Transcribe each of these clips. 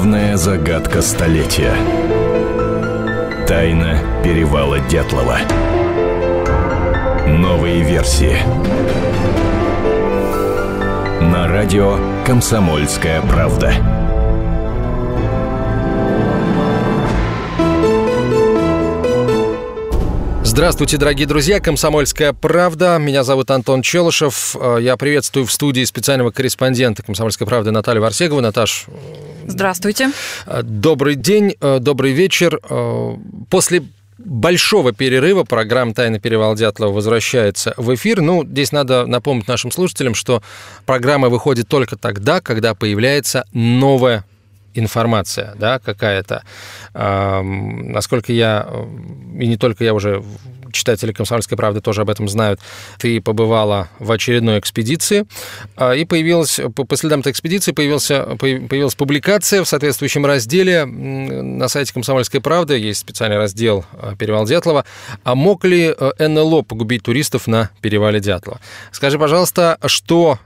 Главная загадка столетия. Тайна перевала Дятлова. Новые версии. На радио «Комсомольская правда». Здравствуйте, дорогие друзья. «Комсомольская правда». Меня зовут Антон Челышев. Э, я приветствую в студии специального корреспондента «Комсомольской правды» Наталью Варсегову. Наташ, Здравствуйте. Э, добрый день, э, добрый вечер. После большого перерыва программа «Тайна перевал Дятлова» возвращается в эфир. Ну, здесь надо напомнить нашим слушателям, что программа выходит только тогда, когда появляется новая информация, да, какая-то. Насколько я, и не только я уже читатели «Комсомольской правды» тоже об этом знают, ты побывала в очередной экспедиции, а, и появилась, по следам этой экспедиции появился, появилась публикация в соответствующем разделе на сайте «Комсомольской правды», есть специальный раздел а, «Перевал Дятлова». А мог ли э, НЛО погубить туристов на перевале Дятлова? Скажи, пожалуйста, что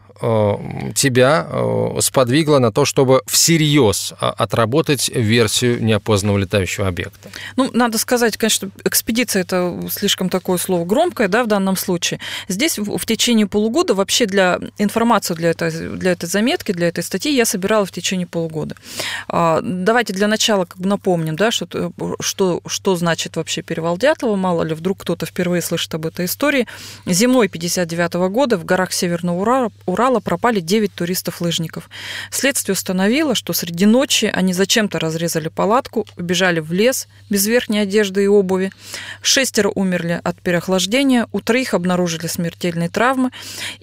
тебя э, сподвигло на то, чтобы всерьез а, отработать версию неопознанного летающего объекта? Ну, надо сказать, конечно, экспедиция это слишком такое слово громкое, да, в данном случае. Здесь в течение полугода вообще для информацию для этой, для этой заметки, для этой статьи я собирала в течение полугода. А, давайте для начала как бы напомним, да, что, что, что значит вообще перевал Дятлова, мало ли вдруг кто-то впервые слышит об этой истории. Зимой 59 -го года в горах Северного Урала, Урала пропали 9 туристов-лыжников. Следствие установило, что среди ночи они зачем-то разрезали палатку, убежали в лес без верхней одежды и обуви. Шестеро умерли от переохлаждения, у троих обнаружили смертельные травмы,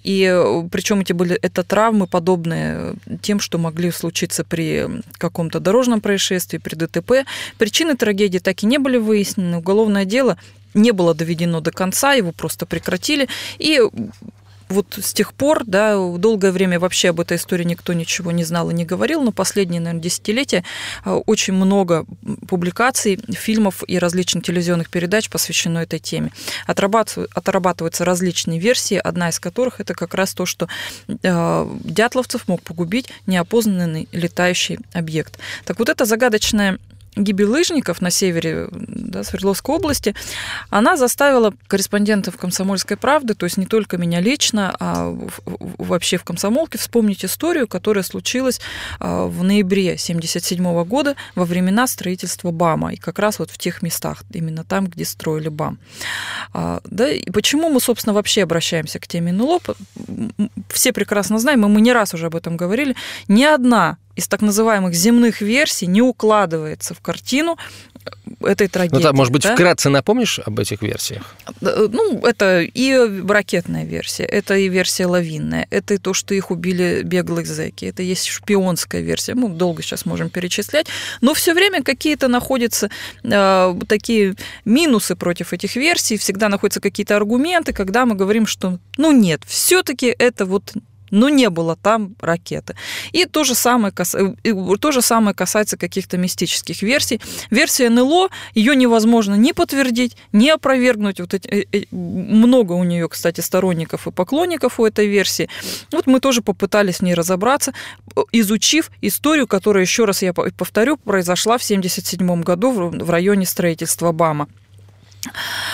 и э, причем эти были это травмы, подобные тем, что могли случиться при каком-то дорожном происшествии, при ДТП. Причины трагедии так и не были выяснены. Уголовное дело не было доведено до конца, его просто прекратили. И вот с тех пор, да, долгое время вообще об этой истории никто ничего не знал и не говорил, но последние, наверное, десятилетия а, очень много публикаций, фильмов и различных телевизионных передач посвящено этой теме. Отрабатываются различные версии, одна из которых это как раз то, что а, дятловцев мог погубить неопознанный летающий объект. Так вот, эта загадочная гибель лыжников на севере да, Свердловской области, она заставила корреспондентов «Комсомольской правды», то есть не только меня лично, а вообще в «Комсомолке» вспомнить историю, которая случилась а, в ноябре 1977 года во времена строительства БАМа, и как раз вот в тех местах, именно там, где строили БАМ. А, да, и почему мы, собственно, вообще обращаемся к теме НЛО? Все прекрасно знаем, и мы не раз уже об этом говорили, ни одна из так называемых земных версий не укладывается в картину этой трагедии. Ну, да, может быть, да? вкратце напомнишь об этих версиях? Э, ну, это и ракетная версия, это и версия лавинная, это и то, что их убили беглые зэки, это есть шпионская версия. Мы долго сейчас можем перечислять, но все время какие-то находятся э, такие минусы против этих версий, всегда находятся какие-то аргументы, когда мы говорим, что, ну нет, все-таки это вот но не было там ракеты. И то же самое, то же самое касается каких-то мистических версий. Версия НЛО, ее невозможно ни подтвердить, ни опровергнуть. Вот эти, э, э, много у нее, кстати, сторонников и поклонников у этой версии. Вот мы тоже попытались в ней разобраться, изучив историю, которая, еще раз я повторю, произошла в 1977 году в районе строительства БАМа.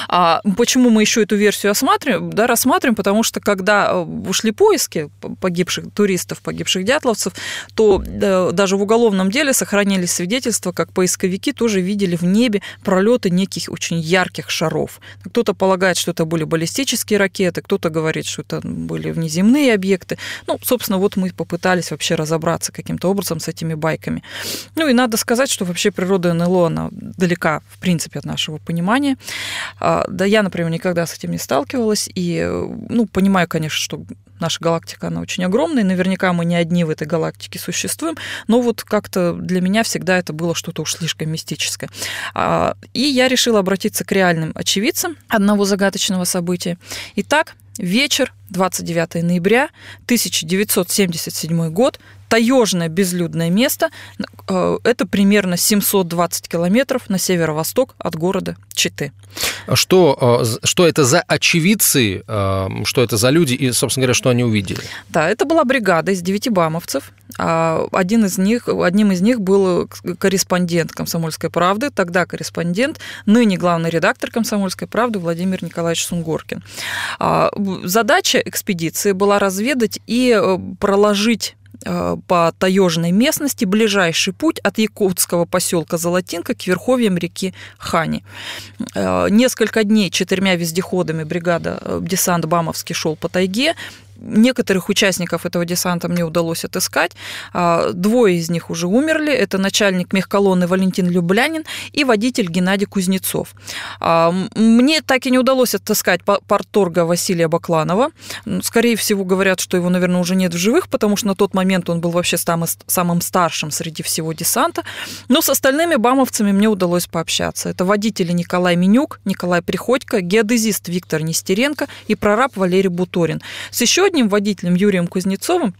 А почему мы еще эту версию осматриваем, да, рассматриваем? Потому что когда э, ушли поиски погибших туристов, погибших дятловцев, то да, даже в уголовном деле сохранились свидетельства, как поисковики тоже видели в небе пролеты неких очень ярких шаров. Кто-то полагает, что это были баллистические ракеты, кто-то говорит, что это были внеземные объекты. Ну, собственно, вот мы попытались вообще разобраться каким-то образом с этими байками. Ну и надо сказать, что вообще природа НЛО, она далека, в принципе, от нашего понимания. А, да я, например, никогда с этим не сталкивалась, и, ну, понимаю, конечно, что наша галактика, она очень огромная, и наверняка мы не одни в этой галактике существуем, но вот как-то для меня всегда это было что-то уж слишком мистическое. А, и я решила обратиться к реальным очевидцам одного загадочного события. Итак, вечер 29 ноября 1977 год, таежное безлюдное место. Э, это примерно 720 километров на северо-восток от города Читы. А что, э, что это за очевидцы, э, что это за люди и, собственно говоря, что они увидели? Да, это была бригада из девяти бамовцев. А один из них, одним из них был корреспондент «Комсомольской правды», тогда корреспондент, ныне главный редактор «Комсомольской правды» Владимир Николаевич Сунгоркин. А, задача экспедиции была разведать и проложить Э, по таежной местности ближайший путь от якутского поселка Золотинка к верховьям реки Хани. Э, несколько дней четырьмя вездеходами бригада э, десант Бамовский шел по тайге, Некоторых участников этого десанта мне удалось отыскать. А, двое из них уже умерли. Это начальник мехколонны Валентин Люблянин и водитель Геннадий Кузнецов. А, мне так и не удалось отыскать порторга Василия Бакланова. Скорее всего, говорят, что его, наверное, уже нет в живых, потому что на тот момент он был вообще самым старшим среди всего десанта. Но с остальными бамовцами мне удалось пообщаться. Это водители Николай Менюк, Николай Приходько, геодезист Виктор Нестеренко и прораб Валерий Буторин. С еще одним водителем Юрием Кузнецовым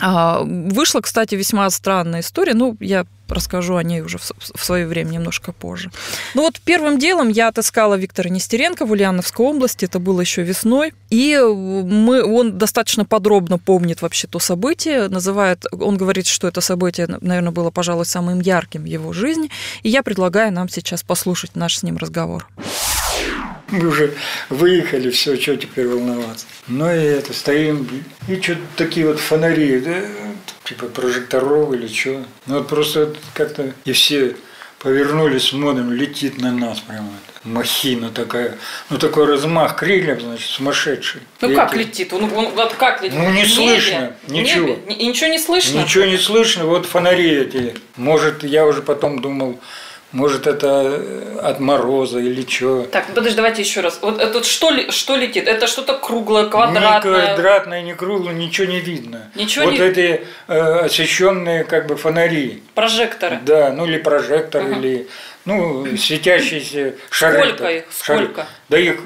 а, Вышла, кстати, весьма странная история. Ну, я расскажу о ней уже в свое время немножко позже. Ну вот первым делом я отыскала Виктора Нестеренко в Ульяновской области, это было еще весной, и мы, он достаточно подробно помнит вообще то событие, называет, он говорит, что это событие, наверное, было, пожалуй, самым ярким в его жизни, и я предлагаю нам сейчас послушать наш с ним разговор. Мы уже выехали, все, что теперь волноваться. Ну и это, стоим, и что-то такие вот фонари, да, типа прожекторов или что. Ну вот просто как-то и все повернулись, смотрим, летит на нас прямо махина такая, ну такой размах крыльев, значит, сумасшедший. Ну и как это... летит? Он, он, вот как летит? Ну не слышно, ничего. Небе? И ничего не слышно? Ничего не слышно, вот фонари эти. Может, я уже потом думал, может, это э, от мороза или что. Так, подожди, давайте еще раз. Вот это что, что летит? Это что-то круглое, квадратное? Не квадратное, не круглое, ничего не видно. Ничего вот не... эти э, освещенные как бы фонари. Прожекторы. Да, ну или прожектор, угу. или ну, светящиеся шары. Сколько их? Сколько? Шары. Да их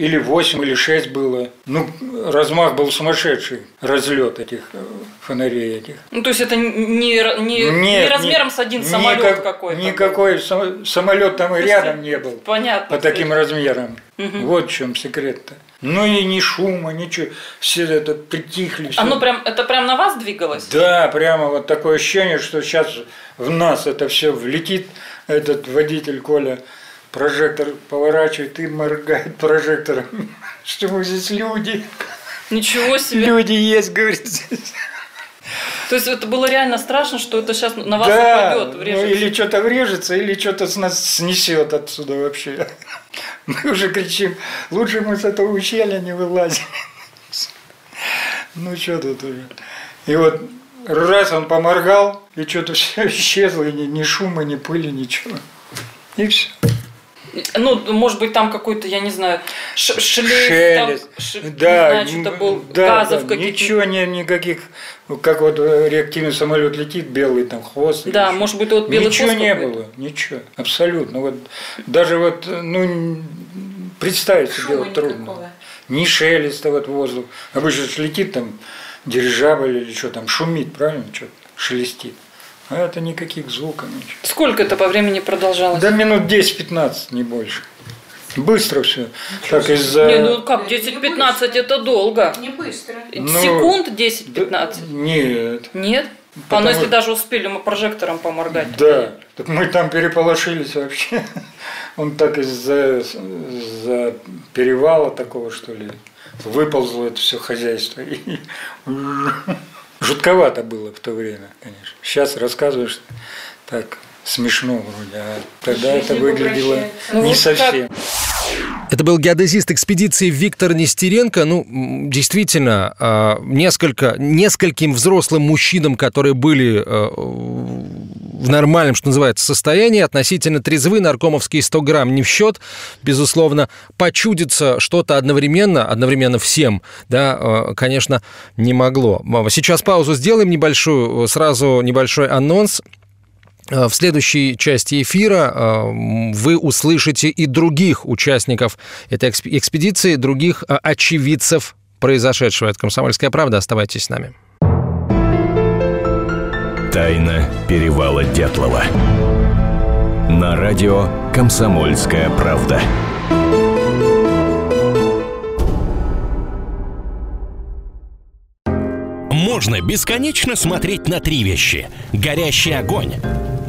или 8, или 6 было. Ну, размах был сумасшедший, разлет этих э, фонарей этих. Ну, то есть это не, не, Нет, не размером не, с один самолет никак, какой-то? Никакой самолет там и рядом не был. Понятно. По таким размерам. Угу. Вот в чем секрет-то. Ну и ни шума, ничего. Все это притихли. Все. Оно прям, это прям на вас двигалось? Да, прямо вот такое ощущение, что сейчас в нас это все влетит, этот водитель Коля прожектор поворачивает и моргает прожектором, что мы здесь люди. Ничего себе. Люди есть, говорит. То есть это было реально страшно, что это сейчас на вас да, упадет, врежется. Ну, или что-то врежется, или что-то с нас снесет отсюда вообще. Мы уже кричим, лучше мы с этого ущелья не вылазим. Ну что тут уже. И вот раз он поморгал, и что-то все исчезло, и ни, ни шума, ни пыли, ничего. И все. Ну, может быть, там какой-то, я не знаю, шлейф, Шелест. Там, ш- да, не знаю, что-то был, да, газов да, каких-то. Ничего, не, никаких, как вот реактивный самолет летит, белый там хвост. Да, может быть, вот белый Ничего хвост не было, ничего, абсолютно. Вот даже вот, ну, представить себе вот трудно. Никакого. Ни шелеста вот воздух. Обычно летит там дирижабль или что там, шумит, правильно, что-то шелестит. А это никаких звуков, ничего. Сколько это по времени продолжалось? Да минут 10-15, не больше. Быстро все. Так из-за... Не, ну как, 10-15 это долго. Не быстро. Ну, Секунд 10-15? Да, нет. Нет? Потому... А ну если даже успели мы прожектором поморгать. Да, так мы там переполошились вообще. Он так из-за из перевала такого, что ли, выползло это все хозяйство. И Жутковато было в то время, конечно. Сейчас рассказываешь так смешно вроде, а тогда это выглядело ну, не совсем. Это был геодезист экспедиции Виктор Нестеренко. Ну, действительно, а, несколько, нескольким взрослым мужчинам, которые были а, в нормальном, что называется, состоянии, относительно трезвы, наркомовские 100 грамм не в счет, безусловно, почудиться что-то одновременно, одновременно всем, да, а, конечно, не могло. Сейчас паузу сделаем небольшую, сразу небольшой анонс. Э, в следующей части эфира э, вы услышите и других участников этой экспедиции, других э, очевидцев произошедшего. Это «Комсомольская правда». Оставайтесь с нами. Тайна перевала Дятлова. На радио «Комсомольская правда». Можно бесконечно смотреть на три вещи. Горящий огонь,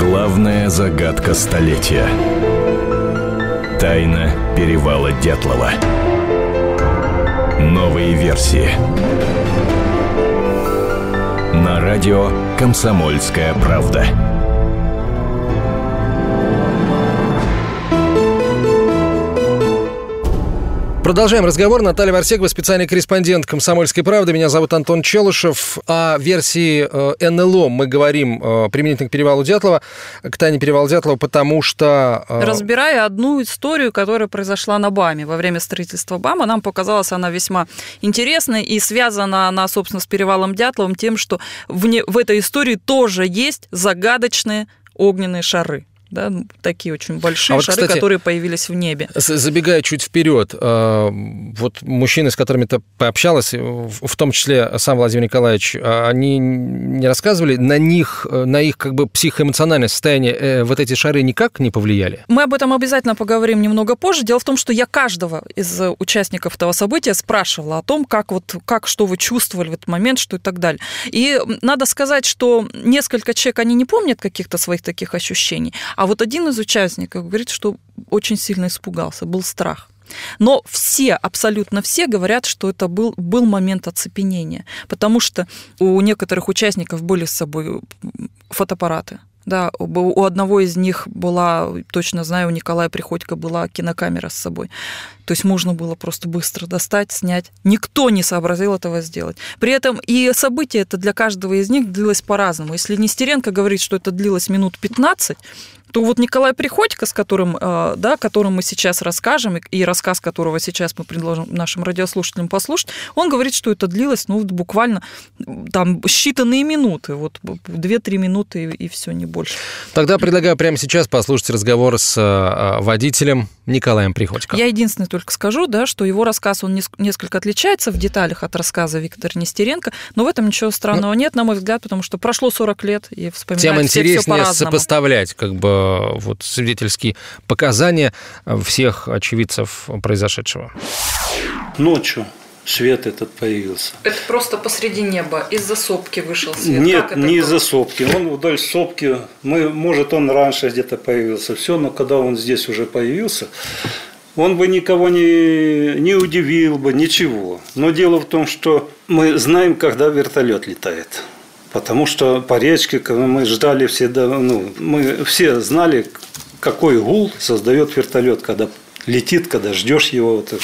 Главная загадка столетия. Тайна перевала Дятлова. Новые версии. На радио «Комсомольская правда». Продолжаем разговор. Наталья Варсегова, специальный корреспондент «Комсомольской правды». Меня зовут Антон Челышев. О версии э, НЛО мы говорим э, применительно к перевалу Дятлова, к Тане перевалу Дятлова, потому что... Э, Разбирая одну историю, которая произошла на БАМе во время строительства БАМа, нам показалась она весьма интересной и связана она, собственно, с перевалом Дятловым тем, что в, не, в этой истории тоже есть загадочные огненные шары да, такие очень большие а вот, шары, кстати, которые появились в небе. Забегая чуть вперед, э, вот мужчины, с которыми ты пообщалась, в том числе сам Владимир Николаевич, а они не рассказывали, на них, на их как бы психоэмоциональное состояние э, вот эти шары никак не повлияли? Мы об этом обязательно поговорим немного позже. Дело в том, что я каждого из участников этого события спрашивала о том, как вот, как, что вы чувствовали в этот момент, что и так далее. И надо сказать, что несколько человек, они не помнят каких-то своих таких ощущений, а вот один из участников говорит, что очень сильно испугался, был страх. Но все, абсолютно все говорят, что это был, был момент оцепенения, потому что у некоторых участников были с собой фотоаппараты. Да, у одного из них была, точно знаю, у Николая Приходько была кинокамера с собой. То есть можно было просто быстро достать, снять. Никто не сообразил этого сделать. При этом и событие это для каждого из них длилось по-разному. Если Нестеренко говорит, что это длилось минут 15, то вот Николай Приходько, с которым, э, да, которым мы сейчас расскажем, и рассказ которого сейчас мы предложим нашим радиослушателям послушать, он говорит, что это длилось ну, буквально там считанные минуты, вот 2-3 минуты и, и все, не больше. Тогда предлагаю прямо сейчас послушать разговор с э, водителем Николаем Приходько. Я единственное только скажу, да, что его рассказ, он несколько отличается в деталях от рассказа Виктора Нестеренко, но в этом ничего странного ну, нет, на мой взгляд, потому что прошло 40 лет и вспоминать Тем интереснее сопоставлять как бы вот свидетельские показания всех очевидцев произошедшего. Ночью свет этот появился. Это просто посреди неба, из-за сопки вышел свет? Нет, не из-за сопки. Он вдоль сопки, мы, может, он раньше где-то появился, все, но когда он здесь уже появился, он бы никого не, не удивил бы, ничего. Но дело в том, что мы знаем, когда вертолет летает. Потому что по речке мы ждали все, ну, мы все знали, какой гул создает вертолет, когда летит, когда ждешь его, вот,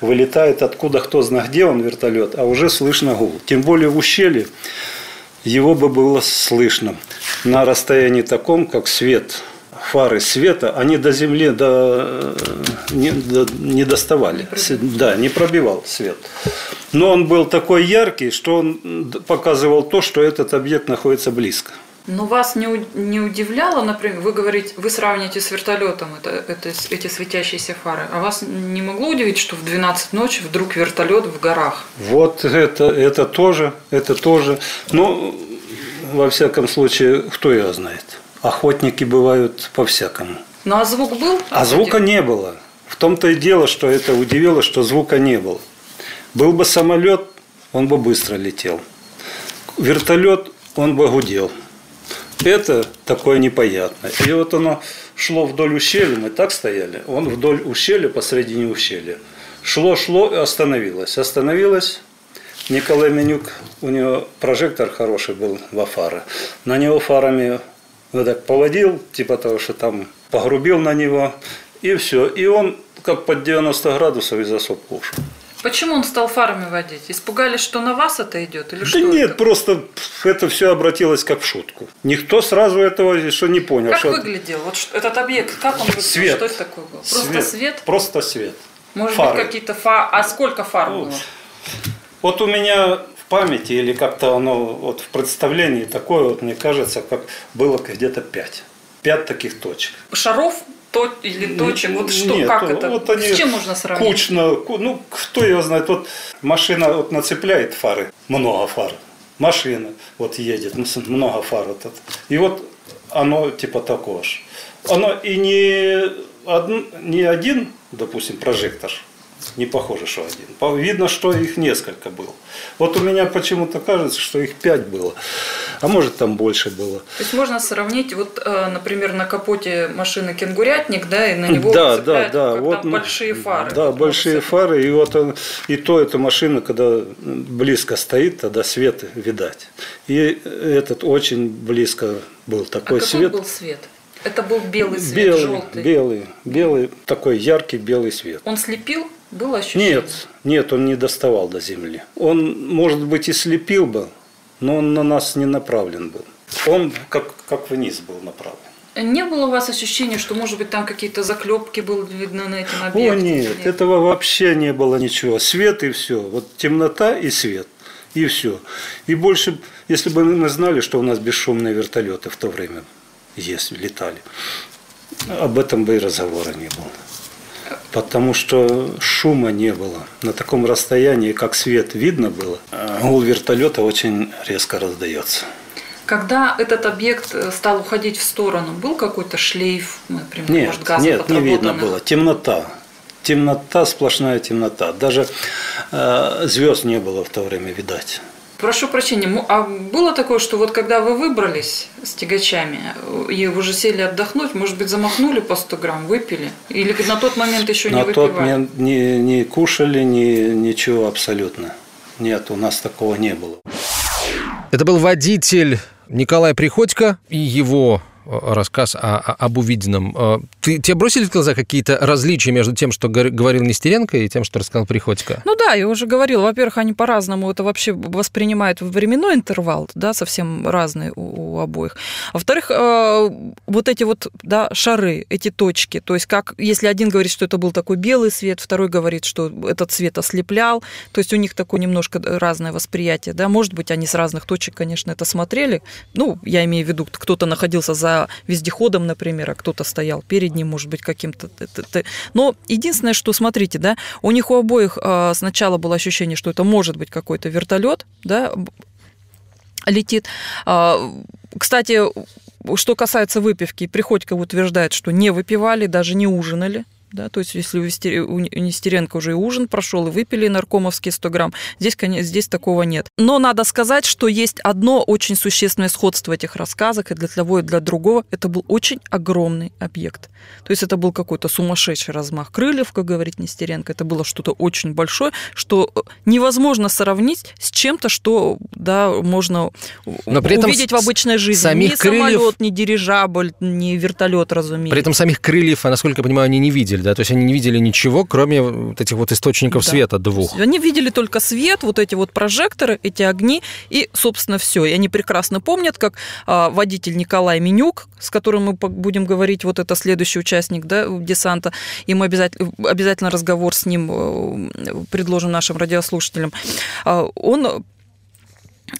вылетает откуда кто знает где он вертолет, а уже слышно гул. Тем более в ущелье его бы было слышно на расстоянии таком, как свет фары света, они до земли до, не, до, не доставали. Не да, не пробивал свет. Но он был такой яркий, что он показывал то, что этот объект находится близко. Но вас не, не удивляло, например, вы говорите, вы сравниваете с вертолетом это, это, эти светящиеся фары, а вас не могло удивить, что в 12 ночи вдруг вертолет в горах? Вот это, это тоже, это тоже. Но, во всяком случае, кто его знает? Охотники бывают по-всякому. Ну а звук был? А звука не было. В том-то и дело, что это удивило, что звука не было. Был бы самолет, он бы быстро летел. Вертолет, он бы гудел. Это такое непонятное. И вот оно шло вдоль ущелья, мы так стояли, он вдоль ущелья, посредине ущелья. Шло, шло и остановилось. Остановилось, Николай Менюк, у него прожектор хороший был во фары. На него фарами вот так поводил, типа того, что там погрубил на него, и все. И он как под 90 градусов из-за сопку ушел. Почему он стал фарами водить? Испугались, что на вас это идет? Или Да что нет, это? просто это все обратилось как в шутку. Никто сразу этого что не понял. Как что выглядел? Вот этот объект, как он выглядел? Свет. Что это такое было? Просто свет? Просто свет. Может Фары. быть, какие-то фа... А сколько фар Ну, было? Вот у меня памяти или как-то оно вот в представлении такое вот мне кажется, как было где-то пять. Пять таких точек. Шаров то... или точек? Вот что, Нет, как это? вот они С чем можно сравнить? Кучно, ку- ну кто его знает, вот машина вот нацепляет фары, много фар, машина вот едет, ну, много фар вот это. и вот оно типа такого же. Оно и не, одн- не один, допустим, прожектор, не похоже, что один. Видно, что их несколько было. Вот у меня почему-то кажется, что их пять было, а может там больше было. То есть можно сравнить, вот, э, например, на капоте машины кенгурятник, да, и на него да, да, да. Вот, там большие фары. Да, Вот большие можно фары. И вот он, и то эта машина, когда близко стоит, тогда свет видать. И этот очень близко был А такой какой свет. был свет? Это был белый свет, белый, желтый. белый, белый, такой яркий белый свет. Он слепил? Было ощущение? Нет, нет, он не доставал до земли. Он, может быть, и слепил бы, но он на нас не направлен был. Он как, как вниз был направлен. Не было у вас ощущения, что, может быть, там какие-то заклепки были видны на этом О, объекте? нет, этого вообще не было ничего. Свет и все. Вот темнота и свет. И все. И больше, если бы мы знали, что у нас бесшумные вертолеты в то время есть, летали, об этом бы и разговора не было. Потому что шума не было. На таком расстоянии, как свет видно было, а гул вертолета очень резко раздается. Когда этот объект э, стал уходить в сторону, был какой-то шлейф, например, Нет, может, газов нет, не видно было. Темнота. Темнота, сплошная темнота. Даже э, звезд не было в то время видать. Прошу прощения, а было такое, что вот когда вы выбрались с тягачами э, и уже сели отдохнуть, может быть, замахнули по 100 грамм, выпили? Или на тот момент еще не На тот выпивали? момент не, не кушали, ни, ничего абсолютно. Нет, у нас такого не было. Это был водитель Николай Приходько и его э, рассказ о- о- об увиденном. Ты, тебе бросили в глаза какие-то различия между тем, что говорил Нестеренко, и тем, что рассказал Приходько? Ну да, я уже говорила, во-первых, они по-разному это вообще воспринимают временной интервал, да, совсем разный у, у обоих. Во-вторых, э, вот эти вот, да, шары, эти точки, то есть как, если один говорит, что это был такой белый свет, второй говорит, что этот свет ослеплял, то есть у них такое немножко разное восприятие, да, может быть, они с разных точек, конечно, это смотрели, ну, я имею в виду, кто-то находился за вездеходом, например, а кто-то стоял перед ним, может быть, каким-то... Но единственное, что, смотрите, да, у них у обоих э, сначала было ощущение, что это может быть какой-то вертолет, да, летит. А, Кстати, что касается выпивки, Приходько утверждает, что не выпивали, даже не ужинали. Да, то есть, если у, Нестеренко уже и ужин прошел, и выпили наркомовские 100 грамм, здесь, конечно, здесь такого нет. Но надо сказать, что есть одно очень существенное сходство этих рассказок, и для того, и для другого. Это был очень огромный объект. То есть, это был какой-то сумасшедший размах крыльев, как говорит Нестеренко. Это было что-то очень большое, что э, невозможно сравнить с чем-то, что да, можно Но при этом увидеть в обычной жизни. самих ни крыльев- самолет, ни дирижабль, ни вертолет, разумеется. При этом самих крыльев, а насколько я понимаю, они не видели, да? То есть они не видели ничего, кроме вот этих вот источников Да. света двух. Они видели только свет, вот эти вот прожекторы, эти огни, и, собственно, все. И они прекрасно помнят, как а, водитель Николай Менюк, с которым мы будем говорить, вот это следующий участник да, десанта, и мы обязательно, обязательно разговор с ним э, предложим нашим радиослушателям. А, Он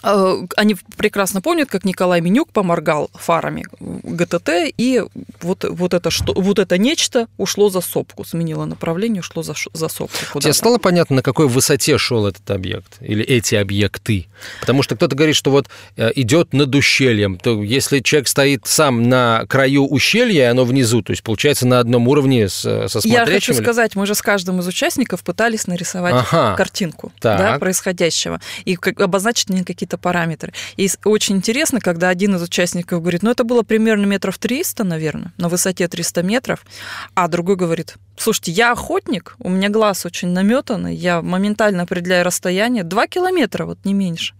они прекрасно помнят, как Николай Менюк поморгал фарами ГТТ, и вот, вот, это, что, вот это нечто ушло за сопку, сменило направление, ушло за, за сопку. Тебе куда-то. стало понятно, на какой высоте шел этот объект или эти объекты? Потому что кто-то говорит, что вот э, идет над ущельем. То если человек стоит сам на краю ущелья, и оно внизу, то есть получается на одном уровне с, э, со Я смотрящим. хочу или- сказать, мы же с каждым из участников пытались нарисовать Ага. картинку Так. да, происходящего и обозначить на какие-то параметры. И очень интересно, когда один из участников говорит, ну это было примерно метров 300, наверное, на высоте 300 метров, а другой говорит, слушайте, я охотник, у меня глаз очень наметанный, я моментально определяю расстояние, 2 километра, вот не меньше.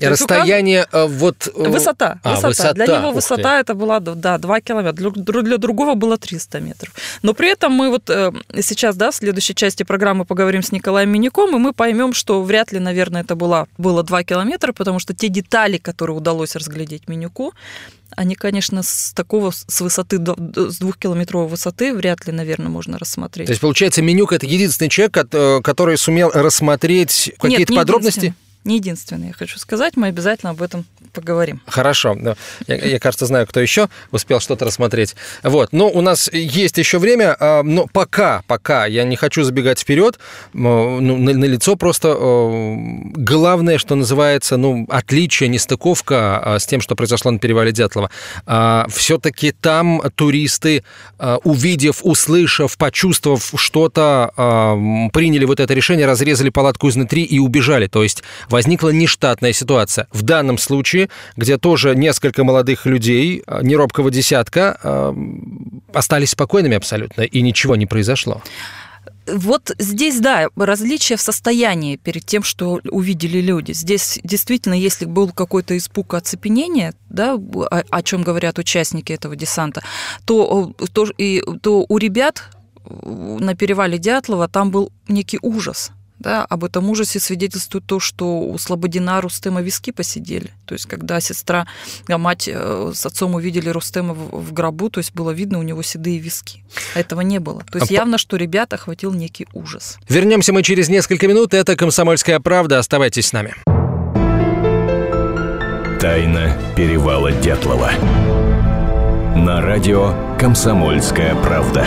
То Расстояние э, вот... э, Высота, а, высота. Для него ух ты. высота это была, да, 2 километра. Для, дру- для другого было 300 метров. Но при этом мы вот э, сейчас, да, в следующей части программы поговорим с Николаем Миняком, и мы поймем, что вряд ли, наверное, это было, было 2 километра, потому что те детали, которые удалось разглядеть Минюку, они, конечно, с такого, с высоты, с двухкилометровой высоты вряд ли, наверное, можно рассмотреть. То есть, получается, Менюк – это единственный человек, кот- который сумел рассмотреть какие-то не подробности? Не единственный, я хочу сказать, мы обязательно об этом поговорим. Хорошо. Я, я, кажется, знаю, кто еще успел что-то рассмотреть. Вот. Но у нас есть еще время, а, но пока, пока я не хочу забегать вперед, ну, на, лицо просто э, главное, что называется, ну, отличие, нестыковка а, с тем, что произошло на перевале Дятлова. Все-таки там туристы, а, увидев, услышав, почувствовав что-то, а, приняли вот это решение, разрезали палатку изнутри и убежали. То есть возникла нештатная ситуация. В данном случае, где тоже несколько молодых людей, а, неробкого десятка, а, остались спокойными абсолютно, и ничего не произошло. Вот здесь, да, различие в состоянии перед тем, что увидели люди. Здесь действительно, если был какой-то испуг, оцепенение, да, о, о чем говорят участники этого десанта, то, то, и, то у ребят на перевале Дятлова там был некий ужас. Да, об этом ужасе свидетельствует то, что у Слободина Рустема виски посидели. То есть, когда сестра, а мать э, с отцом увидели Рустема в, гробу, то есть было видно у него седые виски. А этого не было. То есть, А явно, что ребят охватил некий ужас. Вернемся мы через несколько минут. Это «Комсомольская правда». Оставайтесь с нами. Тайна перевала Дятлова. На радио «Комсомольская правда».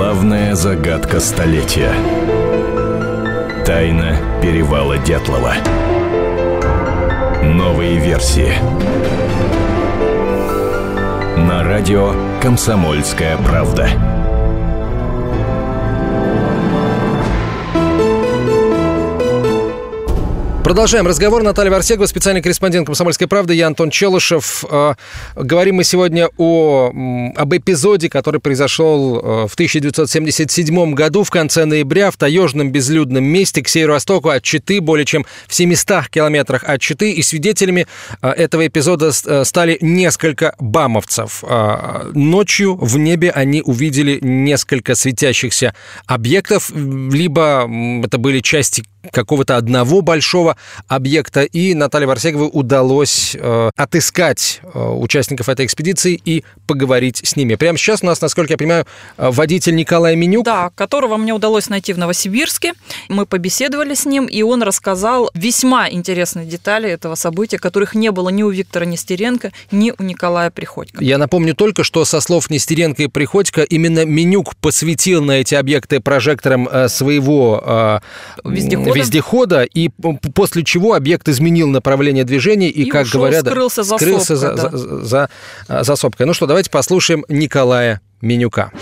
Главная загадка столетия. Тайна перевала Дятлова. Новые версии. На радио «Комсомольская правда». Продолжаем разговор. Наталья Варсегова, специальный корреспондент «Комсомольской правды». Я Антон Челышев. Э, Говорим мы сегодня о, об эпизоде, который произошел э, в 1977 году в конце ноября в таежном безлюдном месте к северо-востоку от Читы, более чем в 700 километрах от Читы. И свидетелями э, этого эпизода э, стали несколько бамовцев. Э, Ночью в небе они увидели несколько светящихся объектов, либо это были части какого-то одного большого объекта, и Наталье Варсеговой удалось э, отыскать э, участников этой экспедиции и поговорить с ними. Прямо сейчас у нас, насколько я понимаю, э, водитель Николай Менюк. Да, которого мне удалось найти в Новосибирске. Мы побеседовали с ним, и он рассказал весьма интересные детали этого события, которых не было ни у Виктора Нестеренко, ни у Николая Приходько. Я напомню только, что со слов Нестеренко и Приходько именно Менюк посветил на эти объекты прожектором э, своего э, Вездехода. вездехода, и п- после чего объект изменил направление движения и, И как ушел, говорят, скрылся за скрылся сопкой, за, да. за- за- за сопкой. Ну что, давайте послушаем Николая Менюка.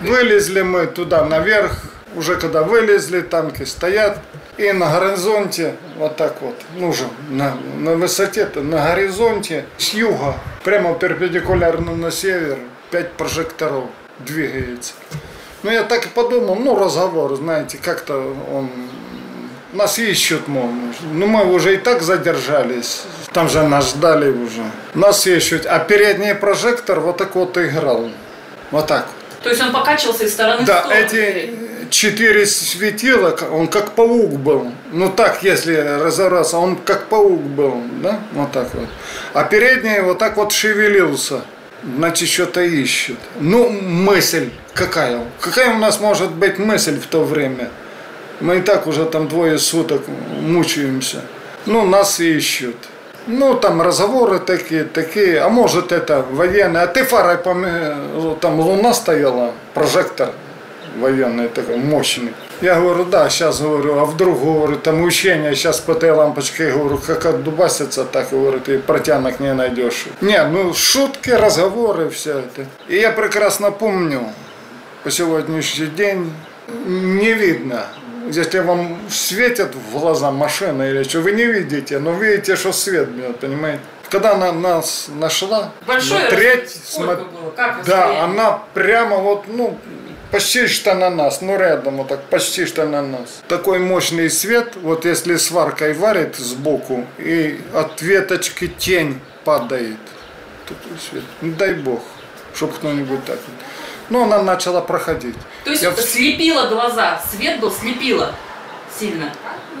Вылезли мы туда наверх, уже когда вылезли, танки стоят, и на горизонте, вот так вот, ну же, на, на высоте-то, на горизонте, с юга, прямо перпендикулярно на север, пять прожекторов двигается. Ну, я так и подумал, ну, разговор, знаете, как-то он... Нас ищут, мол. Ну, мы уже и так задержались. Там же нас ждали уже. Нас ищут. А передний прожектор вот так вот играл. Вот так вот. То есть он покачивался из стороны Да, эти четыре светила, он как паук был. Ну так, если разобраться, он как паук был, да, вот так вот. А передний вот так вот шевелился. Значит, что-то ищут. Ну, мысль какая? Какая у нас может быть мысль в то время? Мы и так уже там двое суток мучаемся. Ну, нас ищут. Ну, там разговоры такие, такие, а может это военные, а ты фарой, поме- там луна стояла, прожектор военный такой мощный. Я говорю, да, сейчас говорю, а вдруг, говорю, там учение, сейчас по этой лампочке, говорю, как отдубасится, так, говорю, ты протянок не найдешь. Не, ну, шутки, разговоры, все это. И я прекрасно помню, по сегодняшний день не видно. Если вам светят в глаза машина или что, вы не видите, но видите, что свет бьет, понимаете? Когда она нас нашла, Большое смотреть, сколько смо- было? Как да, расстояние? она прямо вот, ну, почти что на нас, ну рядом вот так, почти что на нас. Такой мощный свет, вот если сваркой варит сбоку, и от веточки тень падает. Такой свет. Ну, дай бог, чтобы кто-нибудь так. Вот. Ну, она начала проходить. То есть Я слепило глаза, свет был слепило сильно.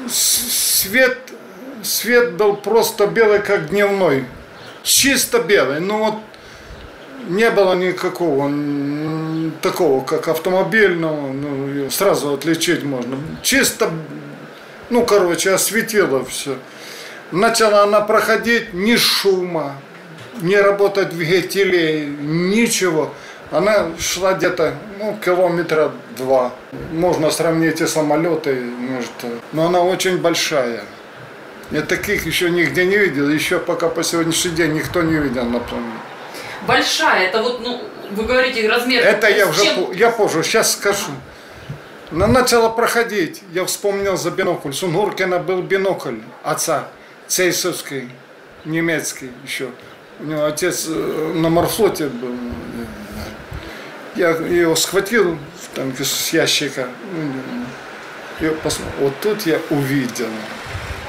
Свет, свет был просто белый, как дневной. Чисто белый. Ну вот не было никакого такого, как автомобильного, ну, сразу отличить можно. Чисто, ну, короче, осветило все. Начала она проходить, ни шума, не работать двигателей, ничего. Она шла где-то, ну, километра два. Можно сравнить и самолеты, может. Но она очень большая. Я таких еще нигде не видел. Еще пока по сегодняшний день никто не видел на планете. Большая, это вот, ну, вы говорите размер. Это я уже чем- я позже, сейчас скажу. Она начала проходить. Я вспомнил за бинокль. Сунгуркина был бинокль отца, цейсовский, немецкий еще. У него отец э, на морфлоте был. Я его схватил там, с ящика. И вот тут я увидел.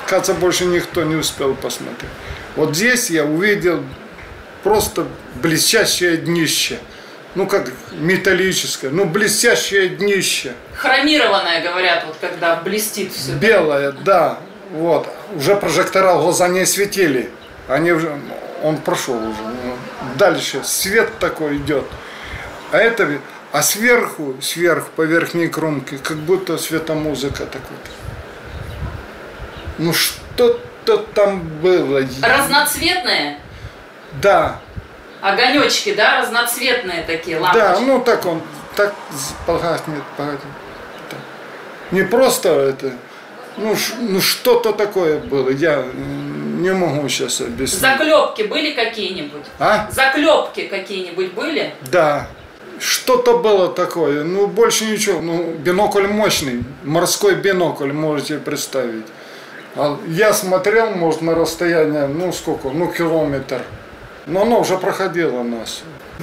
Кажется, больше никто не успел посмотреть. Вот здесь я увидел просто блестящее днище. Ну, как металлическое, ну, блестящее днище. Хромированная, говорят, вот когда блестит все. Белое, да. Вот. Уже прожектора в глаза не светили. Они уже, он прошел уже. Дальше свет такой идет. А это, а сверху, сверху, по верхней кромке, как будто светомузыка такой-то. Ну, что-то там было. Разноцветные Да, огонечки, да, разноцветные такие лампочки. Да, ну так он, так погаснет, погаснет. Так. Не просто это, ну, ну что-то такое было, я не могу сейчас объяснить. Заклепки были какие-нибудь? А? Заклепки какие-нибудь были? Да, что-то было такое, ну больше ничего, ну бинокль мощный, морской бинокль можете представить. А я смотрел, может, на расстояние, ну сколько, ну километр. Но оно уже проходило нас.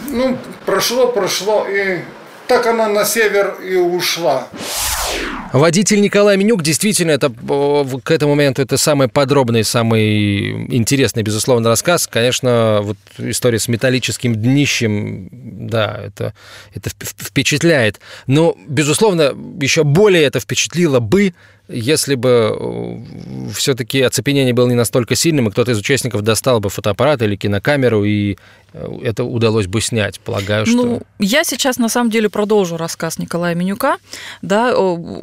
Ну, прошло, прошло, и так она на север и ушла. Водитель Николай Менюк, действительно, это к этому моменту это самый подробный, самый интересный, безусловно, рассказ. Конечно, вот история с металлическим днищем, да, это, это вп- впечатляет. Но, безусловно, еще более это впечатлило бы, если бы все-таки оцепенение было не настолько сильным, и кто-то из участников достал бы фотоаппарат или кинокамеру, и э, это удалось бы снять. Полагаю, что... Ну, я сейчас на самом деле продолжу рассказ Николая Менюка, да,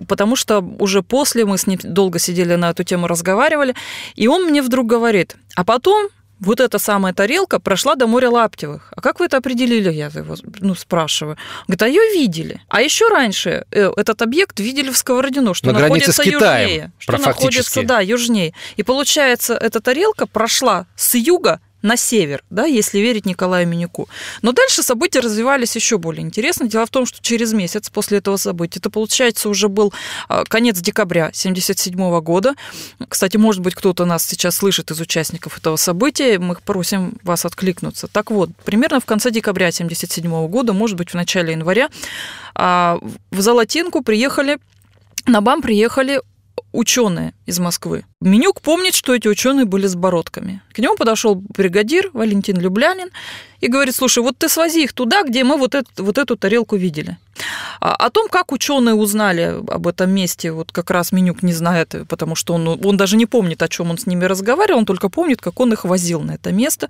потому что уже после мы с ним долго сидели на эту тему, разговаривали, и он мне вдруг говорит, а потом вот эта самая тарелка прошла до моря Лаптевых. А как вы это определили, я его ну, спрашиваю. Говорит, а ее видели. А еще раньше э, этот объект видели в Сковородино, что На границе с находится Китаем, южнее. Что находится, да, южнее. И получается, эта тарелка прошла с юга на север, да, если верить Николаю Минюку. Но дальше события развивались еще более интересно. Дело в том, что через месяц после этого события, это получается уже был а, конец декабря 1977 года. Кстати, может быть, кто-то нас сейчас слышит из участников этого события, мы просим вас откликнуться. Так вот, примерно в конце декабря 1977 года, может быть, в начале января, а, в Золотинку приехали, на БАМ приехали ученые из Москвы. Менюк помнит, что эти ученые были с бородками. К нему подошел бригадир Валентин Люблянин и говорит, слушай, вот ты свози их туда, где мы вот, эту вот эту тарелку видели. А, о том, как ученые узнали об этом месте, вот как раз Менюк не знает, потому что он, он даже не помнит, о чем он с ними разговаривал, он только помнит, как он их возил на это место.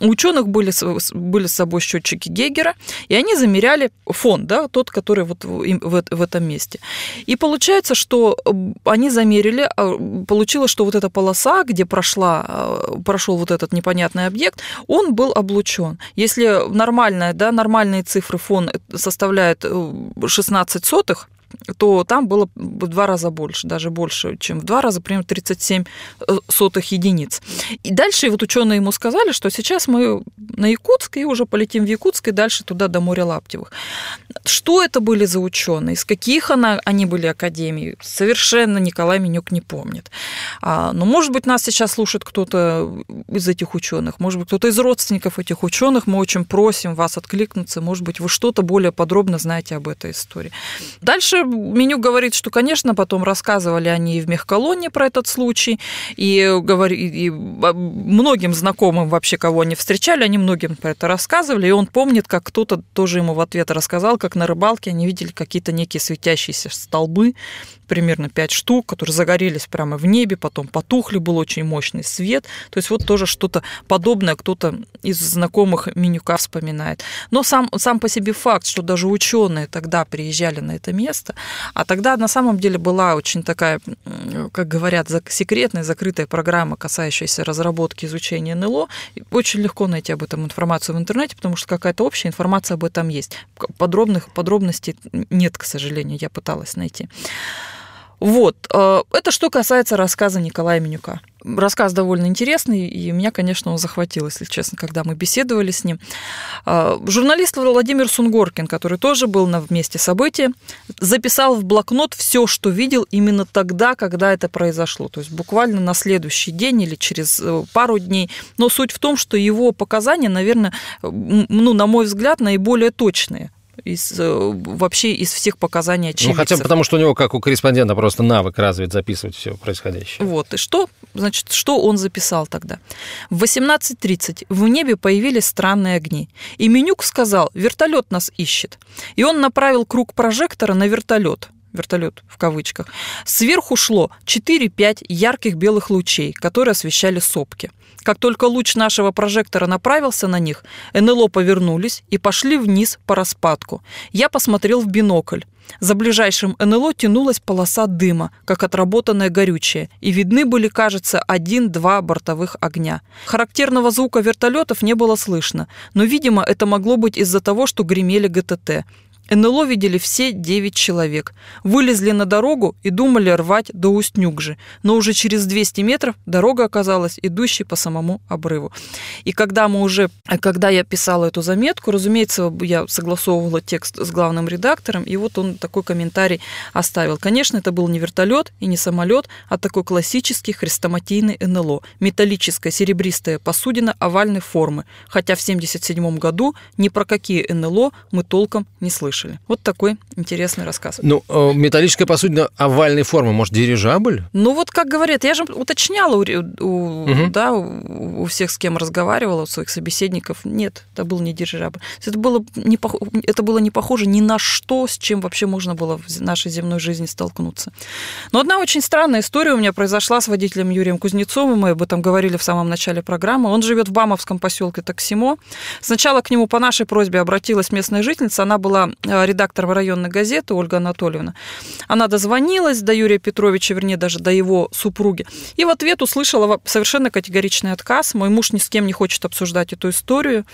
У ученых были, были с собой счетчики Гегера, и они замеряли фон, да, тот, который вот в, в этом месте. И получается, что они замерили, а, получилось, что вот эта полоса, где прошла, а, прошел вот этот непонятный объект, он был облучен. Если нормальная, да, нормальные цифры фон составляет 16 сотых, то там было в два раза больше, даже больше, чем в два раза, примерно 37 э, сотых единиц. И дальше вот ученые ему сказали, что сейчас мы на Якутск и уже полетим в Якутск и дальше туда до моря Лаптевых. Что это были за ученые, из каких она, они были академий, совершенно Николай Менюк не помнит. А, но, может быть, нас сейчас слушает кто-то из этих ученых, может быть, кто-то из родственников этих ученых, мы очень просим вас откликнуться, может быть, вы что-то более подробно знаете об этой истории. Дальше меню говорит, что, конечно, потом рассказывали они в мехколонне про этот случай, и, говори, и многим знакомым вообще, кого они встречали, они многим про это рассказывали, и он помнит, как кто-то тоже ему в ответ рассказал, как на рыбалке они видели какие-то некие светящиеся столбы, примерно 5 штук, которые загорелись прямо в небе, потом потухли, был очень мощный свет. То есть вот тоже что-то подобное кто-то из знакомых Минюка вспоминает. Но сам, сам по себе факт, что даже ученые тогда приезжали на это место, а тогда на самом деле была очень такая, как говорят, секретная, закрытая программа, касающаяся разработки изучения НЛО. Очень легко найти об этом информацию в интернете, потому что какая-то общая информация об этом есть. Подробных подробностей нет, к сожалению, я пыталась найти. Вот. Э, это что касается рассказа Николая Менюка. Рассказ довольно интересный, и меня, конечно, он захватил, если честно, когда мы беседовали с ним. Э, журналист Владимир Сунгоркин, который тоже был на месте события, записал в блокнот все, что видел именно тогда, когда это произошло. То есть буквально на следующий день или через э, пару дней. Но суть в том, что его показания, наверное, ну, на мой взгляд, наиболее точные из, э, вообще из всех показаний очевидцев. Ну, хотя бы потому, что у него, как у корреспондента, просто навык развит записывать все происходящее. Вот, и что, значит, что он записал тогда? В 18.30 в небе появились странные огни, и Менюк сказал, вертолет нас ищет. И он направил круг прожектора на вертолет, вертолет в кавычках. Сверху шло 4-5 ярких белых лучей, которые освещали сопки. Как только луч нашего прожектора направился на них, НЛО повернулись и пошли вниз по распадку. Я посмотрел в бинокль. За ближайшим НЛО тянулась полоса дыма, как отработанное горючее, и видны были, кажется, один-два бортовых огня. Характерного звука вертолетов не было слышно, но, видимо, это могло быть из-за того, что гремели ГТТ. НЛО видели все девять человек. Вылезли на дорогу и думали рвать до Устнюкжи. Но уже через 200 метров дорога оказалась идущей по самому обрыву. И когда мы уже, когда я писала эту заметку, разумеется, я согласовывала текст с главным редактором, и вот он такой комментарий оставил. Конечно, это был не вертолет и не самолет, а такой классический хрестоматийный НЛО. Металлическая серебристая посудина овальной формы. Хотя в 1977 году ни про какие НЛО мы толком не слышали слышали. Вот такой интересный рассказ. Ну, э, металлическая посудина овальной формы, может, дирижабль? Ну, вот как говорят, я же уточняла у, у, угу. да, у всех, с кем разговаривала, у своих собеседников. Нет, это был не дирижабль. Это было не, это было не похоже ни на что, с чем вообще можно было в нашей земной жизни столкнуться. Но одна очень странная история у меня произошла с водителем Юрием Кузнецовым. Мы об этом говорили в самом начале программы. Он живет в Бамовском поселке Таксимо. Сначала к нему по нашей просьбе обратилась местная жительница. Она была редактором районной газеты Ольга Анатольевна. Она дозвонилась до Юрия Петровича, вернее, даже до его супруги. И в ответ услышала совершенно категоричный отказ. Мой муж ни с кем не хочет обсуждать эту историю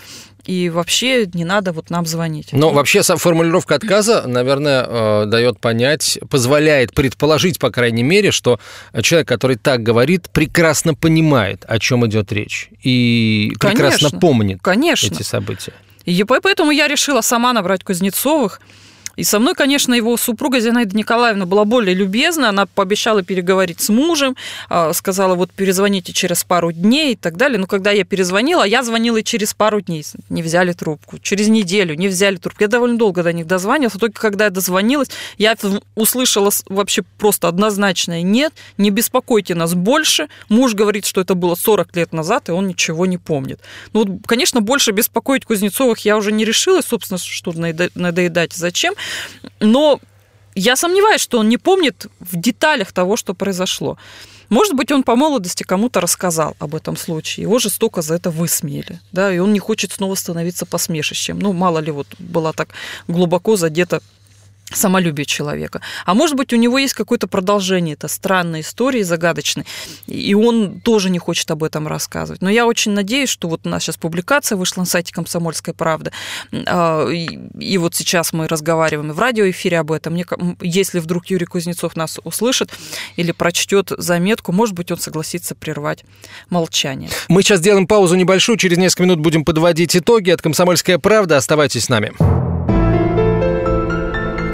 и вообще не надо вот нам звонить. Но вообще сам формулировка отказа, наверное, э, дает понять, позволяет предположить, по крайней мере, что человек, который так говорит, прекрасно понимает, о чем идет речь, и прекрасно конечно, помнит конечно. эти события. И поэтому я решила сама набрать Кузнецовых. И со мной, конечно, его супруга Зинаида Николаевна была более любезна. Она пообещала переговорить с мужем, а, сказала, вот перезвоните через пару дней и так далее. Но когда я перезвонила, я звонила через пару дней. Не взяли трубку. Через неделю не взяли трубку. Я довольно долго до них дозванивалась. Только когда я дозвонилась, я услышала вообще просто однозначное «нет, не беспокойте нас больше». Муж говорит, что это было 40 лет назад, и он ничего не помнит. Ну, конечно, больше беспокоить Кузнецовых я уже не решилась, собственно, что надоедать, зачем. Но я сомневаюсь, что он не помнит в деталях того, что произошло. Может быть, он по молодости кому-то рассказал об этом случае. Его жестоко за это высмеяли. Да, и он не хочет снова становиться посмешищем. Ну, мало ли, вот была так глубоко задета самолюбие человека. А может быть, у него есть какое-то продолжение это странной истории, загадочной, и он тоже не хочет об этом рассказывать. Но я очень надеюсь, что вот у нас сейчас публикация вышла на сайте «Комсомольская правда», и вот сейчас мы разговариваем в радиоэфире об этом. Если вдруг Юрий Кузнецов нас услышит или прочтет заметку, может быть, он согласится прервать молчание. Мы сейчас сделаем паузу небольшую, через несколько минут будем подводить итоги. От «Комсомольская правда» оставайтесь с нами.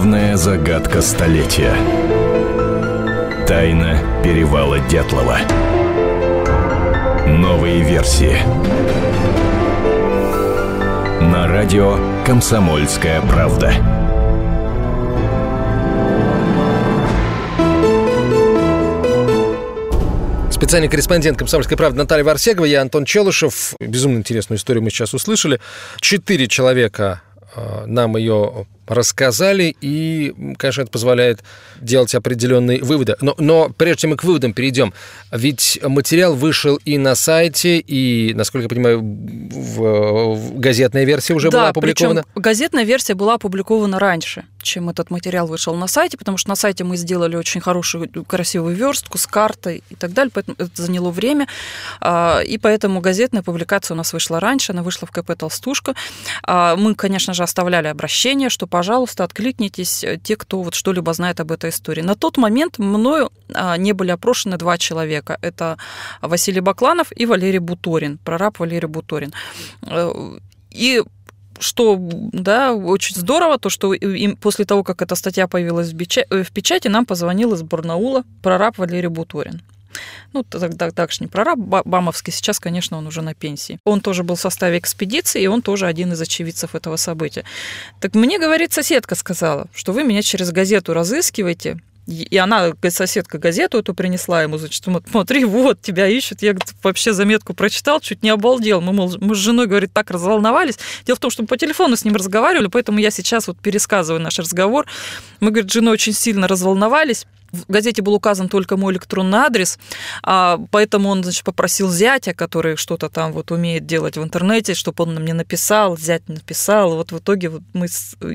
Главная загадка столетия. Тайна перевала Дятлова. Новые версии. На радио «Комсомольская правда». Специальный корреспондент «Комсомольской правды» Наталья Варсегова, я Антон Челышев. Безумно интересную историю мы сейчас услышали. Четыре человека э, нам ее рассказали, и, конечно, это позволяет делать определенные выводы. Но, но прежде чем мы к выводам перейдем, ведь материал вышел и на сайте, и, насколько я понимаю, в, в газетная версия уже да, была опубликована. Причем газетная версия была опубликована раньше, чем этот материал вышел на сайте, потому что на сайте мы сделали очень хорошую, красивую верстку с картой и так далее, поэтому это заняло время, а, и поэтому газетная публикация у нас вышла раньше, она вышла в КП «Толстушка». А, мы, конечно же, оставляли обращение, что, пожалуйста, откликнитесь э, те, кто вот что-либо знает об этой истории. На тот момент мною а, не были опрошены два человека. Это Василий Бакланов и Валерий Буторин, прораб Валерий Буторин. Э, и что, да, очень здорово, то, что им после того, как эта статья появилась в печати, нам позвонил из Барнаула прораб Валерий Буторин. Ну, тогда также не прораб Бамовский, сейчас, конечно, он уже на пенсии. Он тоже был в составе экспедиции, и он тоже один из очевидцев этого события. Так мне, говорит, соседка сказала, что вы меня через газету разыскиваете, и она, соседка, газету эту принесла ему, значит, смотри, вот, тебя ищут. Я вообще заметку прочитал, чуть не обалдел. Мы, мол, мы с женой, говорит, так разволновались. Дело в том, что мы по телефону с ним разговаривали, поэтому я сейчас вот пересказываю наш разговор. Мы, говорит, с женой очень сильно разволновались в газете был указан только мой электронный адрес, а, поэтому он, значит, попросил зятя, который что-то там вот умеет делать в интернете, чтобы он мне написал, зять написал. Вот в итоге вот мы,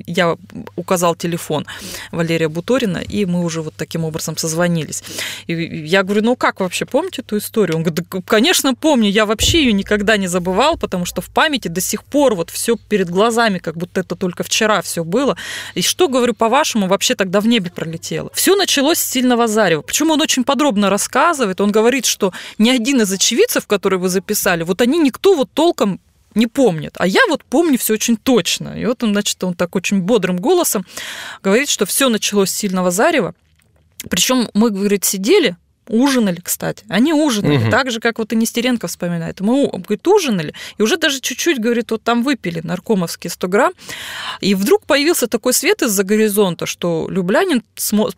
я указал телефон Валерия Буторина, и мы уже вот таким образом созвонились. И я говорю, ну как вообще, помните эту историю? Он говорит, да, конечно, помню, я вообще ее никогда не забывал, потому что в памяти до сих пор вот все перед глазами, как будто это только вчера все было. И что, говорю, по-вашему, вообще тогда в небе пролетело? Все началось сильного зарева. Почему он очень подробно рассказывает? Он говорит, что ни один из очевидцев, которые вы записали, вот они никто вот толком не помнит. А я вот помню все очень точно. И вот он, значит, он так очень бодрым голосом говорит, что все началось с сильного зарева. Причем мы, говорит, сидели Ужинали, кстати. Они ужинали. Угу. Так же, как вот и Нестеренко вспоминает. Мы, говорит, ужинали, и уже даже чуть-чуть, говорит, вот там выпили наркомовские 100 грамм. И вдруг появился такой свет из-за горизонта, что Люблянин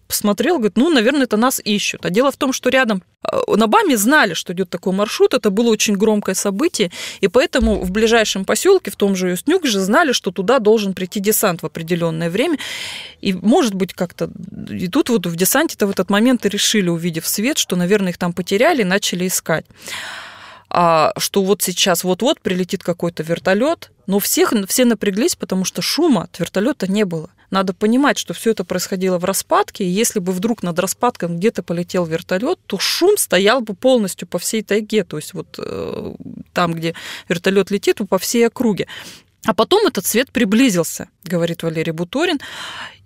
смотрел, говорит, ну, наверное, это нас ищут. А дело в том, что рядом на БАМе знали, что идет такой маршрут, это было очень громкое событие, и поэтому в ближайшем поселке, в том же Юснюк же знали, что туда должен прийти десант в определенное время, и может быть как-то... И тут вот в десанте-то в этот момент и решили, увидев свет, что, наверное, их там потеряли, начали искать. А что вот сейчас вот-вот прилетит какой-то вертолет, но всех, все напряглись, потому что шума от вертолета не было. Надо понимать, что все это происходило в распадке, и если бы вдруг над распадком где-то полетел вертолет, то шум стоял бы полностью по всей тайге, то есть вот э, там, где вертолет летит, по всей округе. А потом этот свет приблизился, говорит Валерий Буторин,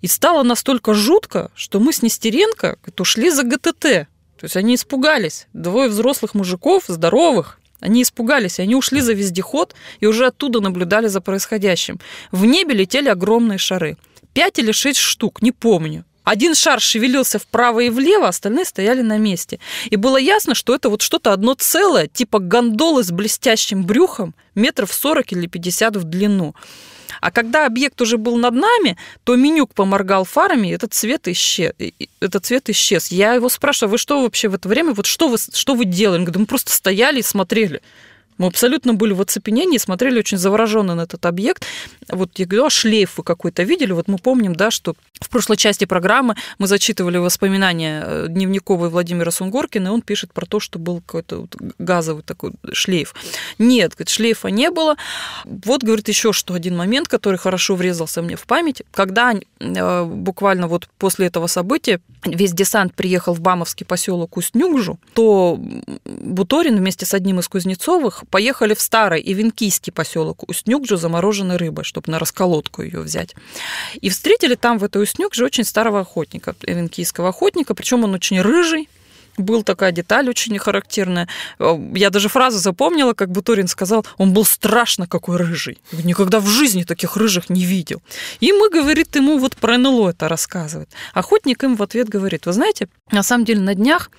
и стало настолько жутко, что мы с Нестеренко ушли за ГТТ. То есть они испугались. Двое взрослых мужиков, здоровых, Они испугались, они ушли за вездеход и уже оттуда наблюдали за происходящим. В небе летели огромные шары. Пять или шесть штук, не помню. Один шар шевелился вправо и влево, остальные стояли на месте. И было ясно, что это вот что-то одно целое, типа гондолы с блестящим брюхом, метров 40 или 50 в длину. А когда объект уже был над нами, то Менюк поморгал фарами, и этот цвет исчез. Этот цвет исчез. Я его спрашиваю, вы что вообще в это время, вот что вы, что вы делали? Он говорит, мы просто стояли и смотрели. Мы абсолютно были в оцепенении, смотрели очень завороженно на этот объект. Вот я говорю, а шлейф вы какой-то видели? Вот мы помним, да, что в прошлой части программы мы зачитывали воспоминания э, дневниковой Владимира Сунгоркина, и он пишет про то, что был какой-то вот газовый такой шлейф. Нет, говорит, шлейфа не было. Вот, говорит, еще что один момент, который хорошо врезался мне в память. Когда э, буквально вот после этого события весь десант приехал в Бамовский поселок Устнюгжу, то Буторин вместе с одним из Кузнецовых поехали в старый Ивенкийский поселок Устнюгжу замороженной рыбой, чтобы на расколотку ее взять. И встретили там в этой Устнюгже очень старого охотника, ивенкийского охотника, причем он очень рыжий, был такая деталь очень характерная. Э, я даже фразу запомнила, как Буторин сказал, он был страшно какой рыжий. Никогда в жизни таких рыжих не видел. И мы, говорит, ему вот про НЛО это рассказывает. Охотник им в ответ говорит, вы знаете, на самом деле на днях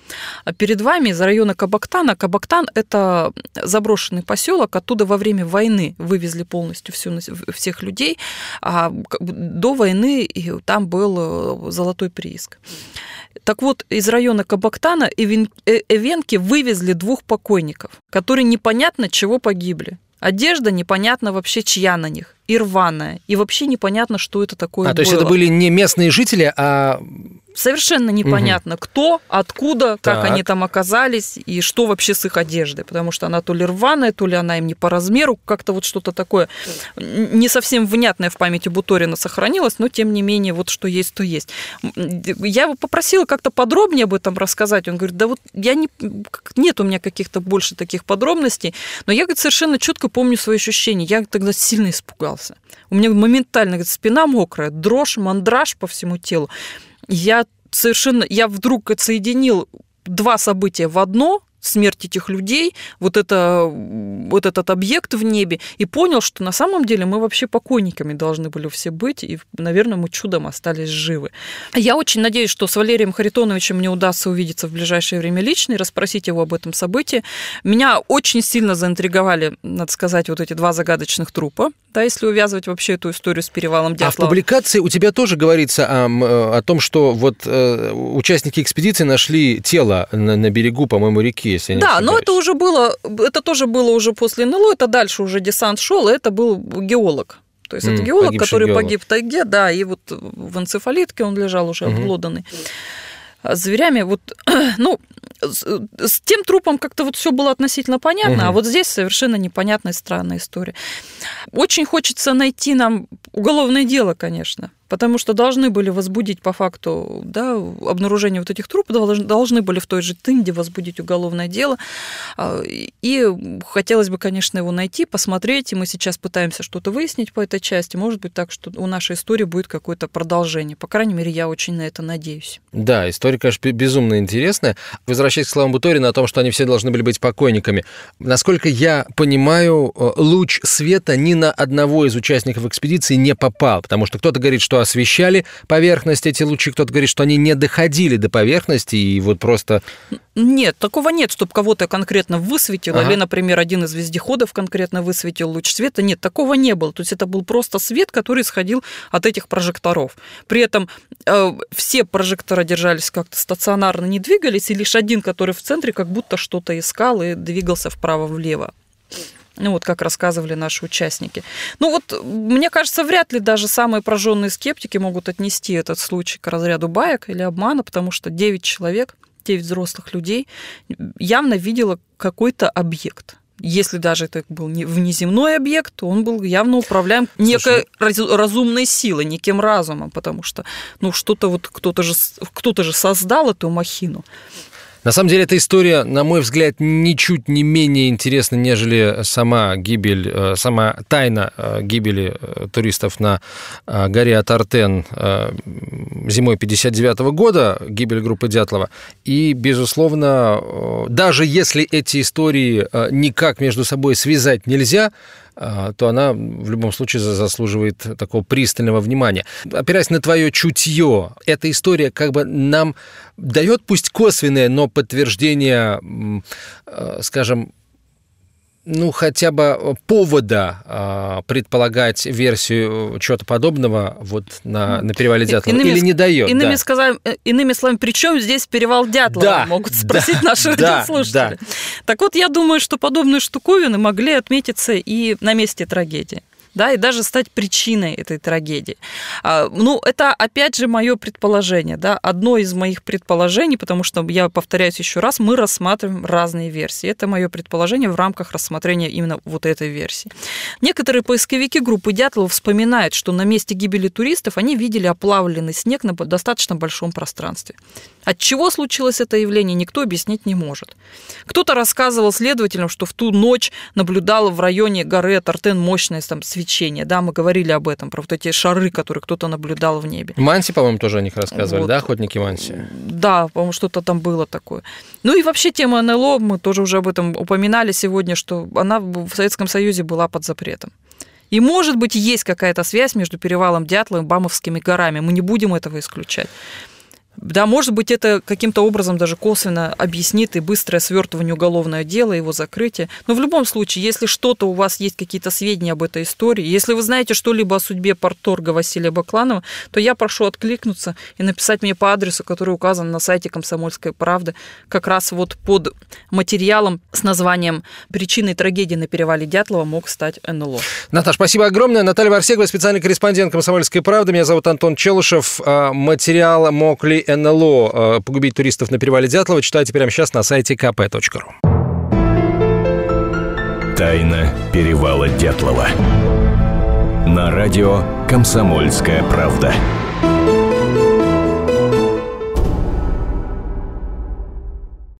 перед вами из района Кабактана, Кабактан – это заброшенный поселок, оттуда во время войны вывезли полностью всю, всех людей, а до войны там был э, золотой прииск. Так вот, из района Кабактана э, эвенки вывезли двух покойников, которые непонятно чего погибли. Одежда непонятно вообще чья на них, и рваная, и вообще непонятно, что это такое А, было. то есть это были не местные жители, а совершенно непонятно, угу. кто, откуда, так. как они там оказались и что вообще с их одеждой, потому что она то ли рваная, то ли она им не по размеру, как-то вот что-то такое не совсем внятное в памяти Буторина сохранилось, но тем не менее вот что есть, то есть. Я его попросила как-то подробнее об этом рассказать, он говорит, да вот я не, нет у меня каких-то больше таких подробностей, но я говорит, совершенно четко помню свои ощущения, я тогда сильно испугался. У меня моментально говорит, спина мокрая, дрожь, мандраж по всему телу я совершенно, я вдруг отсоединил два события в одно, смерть этих людей, вот, это, вот этот объект в небе, и понял, что на самом деле мы вообще покойниками должны были все быть, и, наверное, мы чудом остались живы. Я очень надеюсь, что с Валерием Харитоновичем мне удастся увидеться в ближайшее время лично и расспросить его об этом событии. Меня очень сильно заинтриговали, надо сказать, вот эти два загадочных трупа, да, если увязывать вообще эту историю с перевалом Дятлова. А в публикации у тебя тоже говорится о, о том, что вот э, участники экспедиции нашли тело на, на берегу, по-моему, реки, если я Да, не но это уже было, это тоже было уже после НЛО, это дальше уже десант шел, это был геолог. То есть mm, это геолог, который геолог. погиб в тайге, да, и вот в энцефалитке он лежал уже mm-hmm. обглоданный зверями. Вот, ну, с, тем трупом как-то вот все было относительно понятно, угу. а вот здесь совершенно непонятная странная история. Очень хочется найти нам уголовное дело, конечно потому что должны были возбудить по факту да, обнаружения вот этих трупов, должны были в той же Тынде возбудить уголовное дело. А, и хотелось бы, конечно, его найти, посмотреть, и мы сейчас пытаемся что-то выяснить по этой части. Может быть так, что у нашей истории будет какое-то продолжение. По крайней мере, я очень на это надеюсь. Да, история, конечно, безумно интересная. Возвращаясь к словам Буторина о том, что они все должны были быть покойниками. Насколько я понимаю, э, луч света ни на одного из участников экспедиции не попал, потому что кто-то говорит, что освещали поверхность эти лучи, кто-то говорит, что они не доходили до поверхности и вот просто... Нет, такого нет, чтобы кого-то конкретно высветило, ага. или, например, один из вездеходов конкретно высветил луч света. Нет, такого не было. То есть это был просто свет, который исходил от этих прожекторов. При этом э, все прожекторы держались как-то стационарно, не двигались, и лишь один, который в центре, как будто что-то искал и двигался вправо-влево. Ну вот как рассказывали наши участники. Ну вот, мне кажется, вряд ли даже самые прожженные скептики могут отнести этот случай к разряду баек или обмана, потому что 9 человек, 9 взрослых людей явно видело какой-то объект. Если даже это был не внеземной объект, то он был явно управляем некой Слушай, разумной силой, неким разумом, потому что ну что-то вот кто-то же кто-то же создал эту махину. На самом деле, эта история, на мой взгляд, ничуть не менее интересна, нежели сама гибель, э, сама тайна э, гибели э, туристов на горе Атартен зимой 59 года, гибель группы Дятлова. И, безусловно, даже если эти истории никак между собой связать нельзя, то она в любом случае заслуживает такого пристального внимания. Опираясь на твое чутье, эта история как бы нам дает пусть косвенное, но подтверждение, а, скажем, ну, хотя бы повода э, предполагать версию чего-то подобного вот на, на перевале Дятлова иными, или не дает? Иными, да. сказали, э, иными словами, при чем здесь перевал Дятлова, да, могут спросить да, наши да, радиослушатели. Да. Так вот, я думаю, что подобные штуковины могли отметиться и на месте трагедии да, и даже стать причиной этой трагедии. А, ну, это, опять же, мое предположение, да, одно из моих предположений, потому что, я повторяюсь еще раз, мы рассматриваем разные версии. Это мое предположение в рамках рассмотрения именно вот этой версии. Некоторые поисковики группы Дятлова вспоминают, что на месте гибели туристов они видели оплавленный снег на достаточно большом пространстве. От чего случилось это явление, никто объяснить не может. Кто-то рассказывал следователям, что в ту ночь наблюдал в районе горы Тартен мощное там, свечение. Да, мы говорили об этом, про вот эти шары, которые кто-то наблюдал в небе. Манси, по-моему, тоже о них рассказывали, вот. да, охотники Манси? Да, по-моему, что-то там было такое. Ну и вообще тема НЛО, мы тоже уже об этом упоминали сегодня, что она в Советском Союзе была под запретом. И, может быть, есть какая-то связь между перевалом Дятла и Бамовскими горами. Мы не будем этого исключать. Да, может быть, это каким-то образом даже косвенно объяснит и быстрое свертывание уголовного дела, его закрытие. Но в любом случае, если что-то у вас есть какие-то сведения об этой истории, если вы знаете что-либо о судьбе порторга Василия Бакланова, то я прошу откликнуться и написать мне по адресу, который указан на сайте «Комсомольской правды», как раз вот под материалом с названием «Причиной трагедии на перевале Дятлова мог стать НЛО». Наташа, спасибо огромное. Наталья Варсегова, специальный корреспондент «Комсомольской правды». Меня зовут Антон Челышев. А, материал «Мог ли НЛО э, погубить туристов на перевале Дятлова, читайте прямо сейчас на сайте kp.ru. Тайна перевала Дятлова. На радио «Комсомольская правда».